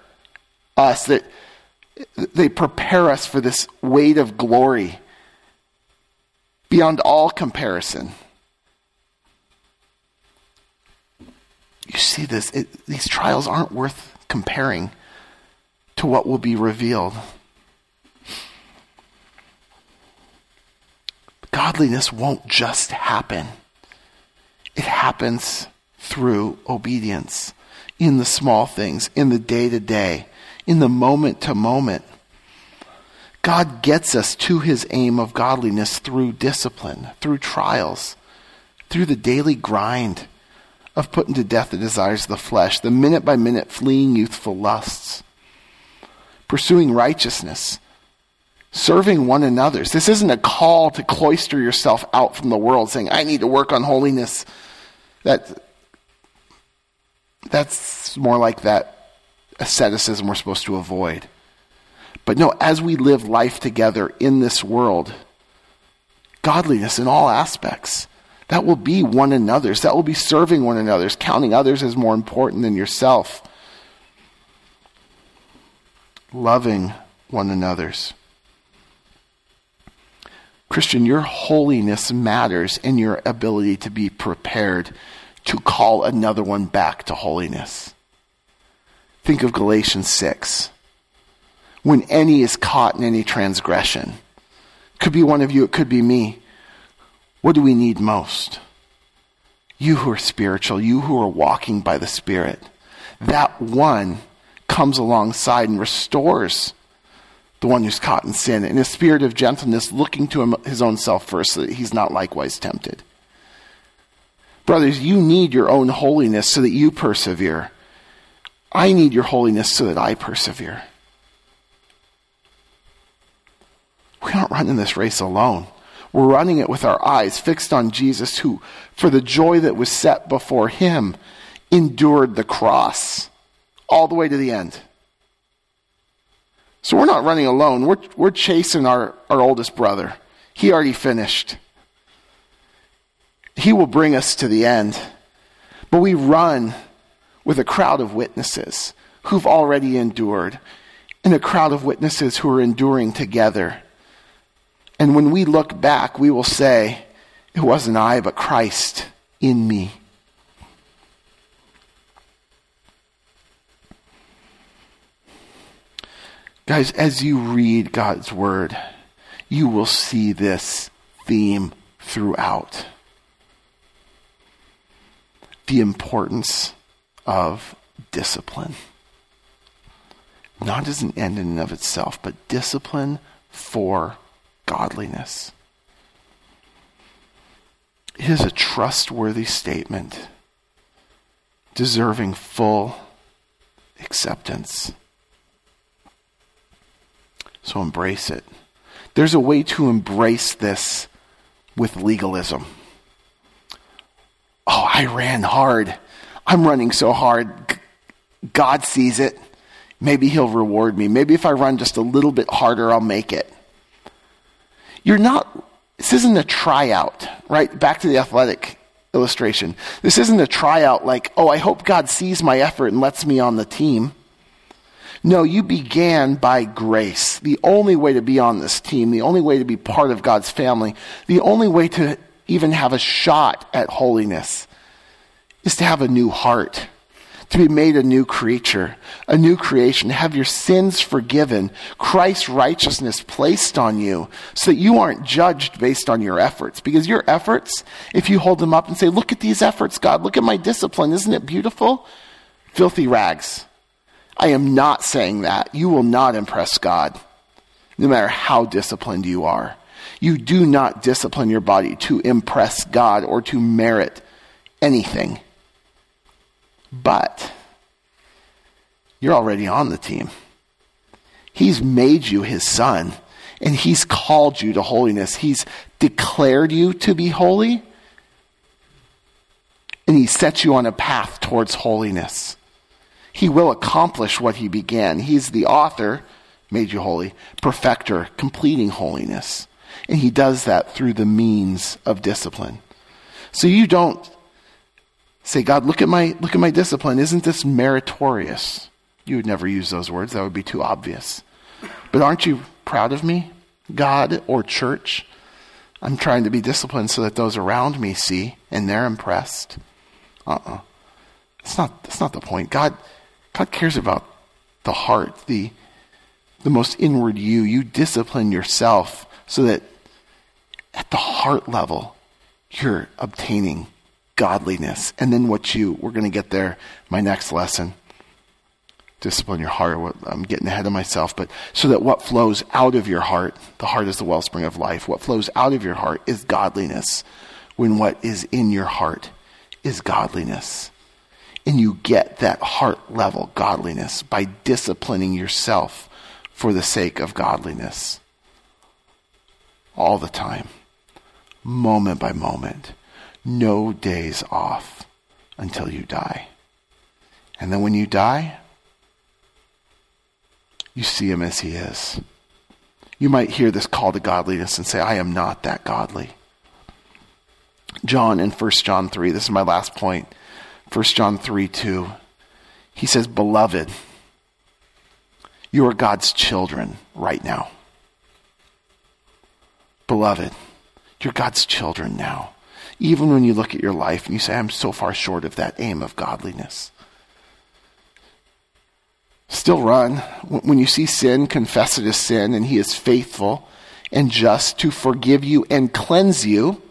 us that they prepare us for this weight of glory beyond all comparison. You see this, it, these trials aren't worth comparing to what will be revealed. Godliness won't just happen. It happens through obedience in the small things, in the day to day, in the moment to moment. God gets us to his aim of godliness through discipline, through trials, through the daily grind of putting to death the desires of the flesh, the minute by minute fleeing youthful lusts, pursuing righteousness, serving one another. This isn't a call to cloister yourself out from the world, saying, I need to work on holiness. That, that's more like that asceticism we're supposed to avoid. But no, as we live life together in this world, godliness in all aspects, that will be one another's. That will be serving one another's, counting others as more important than yourself. Loving one another's. Christian, your holiness matters in your ability to be prepared to call another one back to holiness. Think of Galatians 6. When any is caught in any transgression, could be one of you, it could be me what do we need most? You who are spiritual, you who are walking by the Spirit. That one comes alongside and restores the one who's caught in sin in a spirit of gentleness, looking to him, his own self first so that he's not likewise tempted. Brothers, you need your own holiness so that you persevere. I need your holiness so that I persevere. We're not running this race alone. We're running it with our eyes fixed on Jesus, who, for the joy that was set before him, endured the cross all the way to the end. So we're not running alone. We're, we're chasing our, our oldest brother. He already finished. He will bring us to the end. But we run with a crowd of witnesses who've already endured, and a crowd of witnesses who are enduring together. And when we look back, we will say, It wasn't I, but Christ in me. Guys, as you read God's Word, you will see this theme throughout. The importance of discipline. Not as an end in and of itself, but discipline for godliness. It is a trustworthy statement, deserving full acceptance. So embrace it. There's a way to embrace this with legalism. Oh, I ran hard. I'm running so hard. God sees it. Maybe He'll reward me. Maybe if I run just a little bit harder, I'll make it. You're not, this isn't a tryout, right? Back to the athletic illustration. This isn't a tryout like, oh, I hope God sees my effort and lets me on the team. No, you began by grace. The only way to be on this team, the only way to be part of God's family, the only way to even have a shot at holiness is to have a new heart, to be made a new creature, a new creation, have your sins forgiven, Christ's righteousness placed on you, so that you aren't judged based on your efforts. Because your efforts, if you hold them up and say, Look at these efforts, God, look at my discipline, isn't it beautiful? Filthy rags. I am not saying that. You will not impress God, no matter how disciplined you are. You do not discipline your body to impress God or to merit anything. But you're already on the team. He's made you his son, and he's called you to holiness. He's declared you to be holy, and he sets you on a path towards holiness. He will accomplish what he began. He's the author, made you holy, perfecter, completing holiness. And he does that through the means of discipline. So you don't say, God, look at my, look at my discipline. Isn't this meritorious? You would never use those words. That would be too obvious. But aren't you proud of me, God or church? I'm trying to be disciplined so that those around me see and they're impressed. Uh-uh. That's not, that's not the point. God, God cares about the heart, the, the most inward you. You discipline yourself so that at the heart level, you're obtaining godliness. And then what you, we're going to get there, my next lesson. Discipline your heart. I'm getting ahead of myself, but so that what flows out of your heart, the heart is the wellspring of life. What flows out of your heart is godliness, when what is in your heart is godliness. And you get that heart level godliness by disciplining yourself for the sake of godliness. All the time, moment by moment no days off until you die. And then when you die, you see him as he is. You might hear this call to godliness and say, I am not that godly. John in 1 John 3, this is my last point. 1 John 3 2. He says, Beloved, you are God's children right now. Beloved, you're God's children now even when you look at your life and you say, I'm so far short of that aim of godliness. Still run. When you see sin, confess it as sin, and He is faithful and just to forgive you and cleanse you.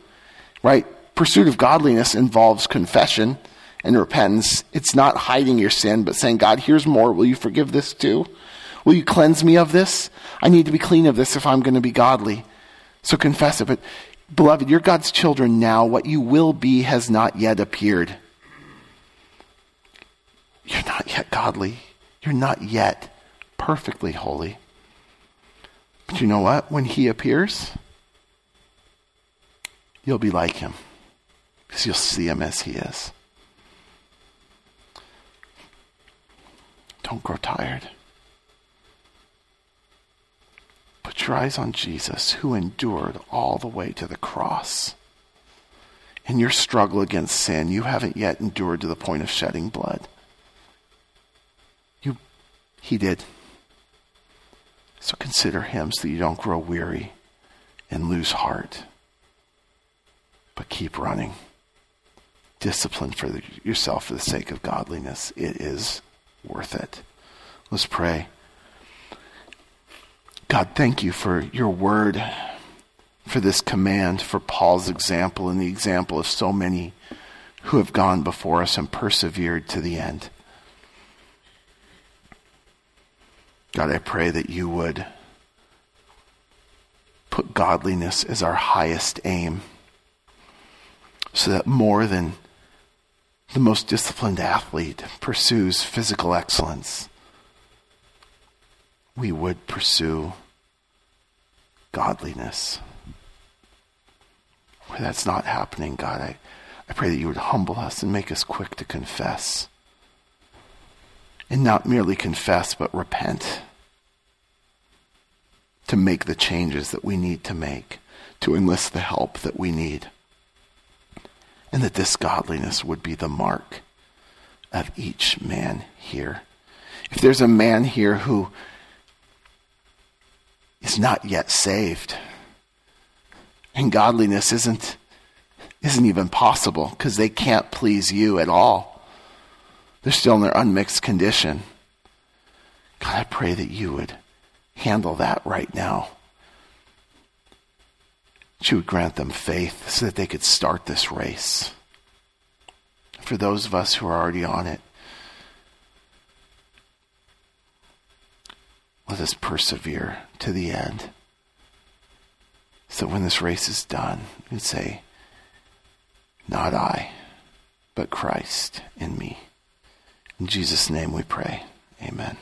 Right? Pursuit of godliness involves confession and repentance. It's not hiding your sin, but saying, God, here's more. Will you forgive this too? Will you cleanse me of this? I need to be clean of this if I'm going to be godly. So confess it. But Beloved, you're God's children now. What you will be has not yet appeared. You're not yet godly. You're not yet perfectly holy. But you know what? When He appears, you'll be like Him because you'll see Him as He is. Don't grow tired. Put your eyes on Jesus, who endured all the way to the cross. In your struggle against sin, you haven't yet endured to the point of shedding blood. You, he did. So consider him so that you don't grow weary and lose heart. But keep running. Discipline for the, yourself for the sake of godliness. It is worth it. Let's pray. God, thank you for your word, for this command, for Paul's example, and the example of so many who have gone before us and persevered to the end. God, I pray that you would put godliness as our highest aim so that more than the most disciplined athlete pursues physical excellence we would pursue godliness. Where that's not happening, God, I, I pray that you would humble us and make us quick to confess. And not merely confess, but repent. To make the changes that we need to make, to enlist the help that we need. And that this godliness would be the mark of each man here If there's a man here who is not yet saved, and godliness isn't isn't even possible because they can't please you at all. They're still in their unmixed condition. God, I pray that you would handle that right now. That you would grant them faith so that they could start this race. For those of us who are already on it, let us persevere to the end. So when this race is done, you say, Not I, but Christ in me. In Jesus' name we pray. Amen.